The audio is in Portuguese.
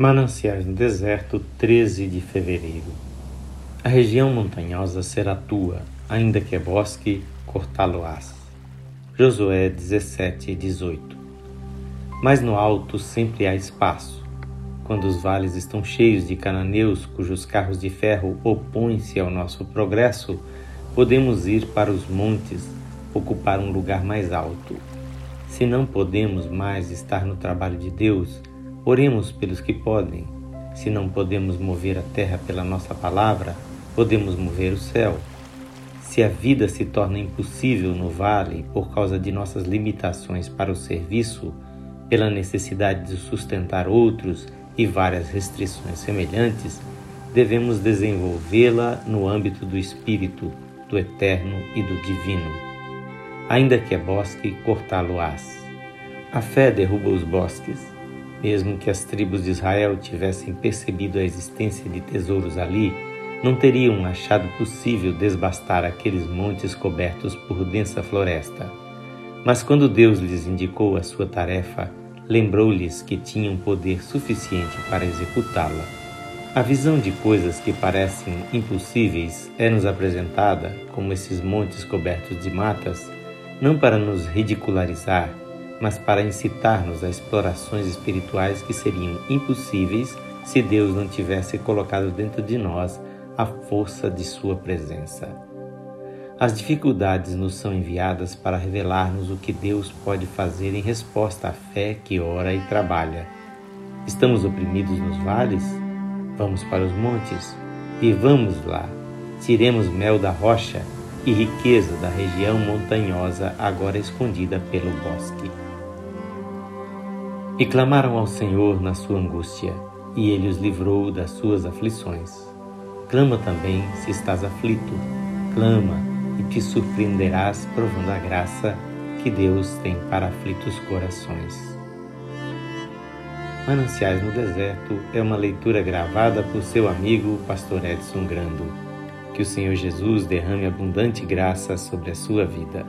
Mananciais no deserto, 13 de fevereiro. A região montanhosa será tua, ainda que é bosque, cortá-lo-ás. Josué 17, 18. Mas no alto sempre há espaço. Quando os vales estão cheios de cananeus cujos carros de ferro opõem-se ao nosso progresso, podemos ir para os montes, ocupar um lugar mais alto. Se não podemos mais estar no trabalho de Deus, Oremos pelos que podem. Se não podemos mover a terra pela nossa palavra, podemos mover o céu. Se a vida se torna impossível no vale por causa de nossas limitações para o serviço, pela necessidade de sustentar outros e várias restrições semelhantes, devemos desenvolvê-la no âmbito do espírito, do eterno e do divino. Ainda que é bosque, cortá-lo-ás. A fé derruba os bosques mesmo que as tribos de Israel tivessem percebido a existência de tesouros ali, não teriam achado possível desbastar aqueles montes cobertos por densa floresta. Mas quando Deus lhes indicou a sua tarefa, lembrou-lhes que tinham poder suficiente para executá-la. A visão de coisas que parecem impossíveis é-nos apresentada, como esses montes cobertos de matas, não para nos ridicularizar, mas para incitar-nos a explorações espirituais que seriam impossíveis se Deus não tivesse colocado dentro de nós a força de Sua presença. As dificuldades nos são enviadas para revelar-nos o que Deus pode fazer em resposta à fé que ora e trabalha. Estamos oprimidos nos vales? Vamos para os montes e vamos lá. Tiremos mel da rocha e riqueza da região montanhosa agora escondida pelo bosque. E clamaram ao Senhor na sua angústia, e ele os livrou das suas aflições. Clama também se estás aflito, clama e te surpreenderás provando a graça que Deus tem para aflitos corações. Mananciais no Deserto é uma leitura gravada por seu amigo, pastor Edson Grando. Que o Senhor Jesus derrame abundante graça sobre a sua vida.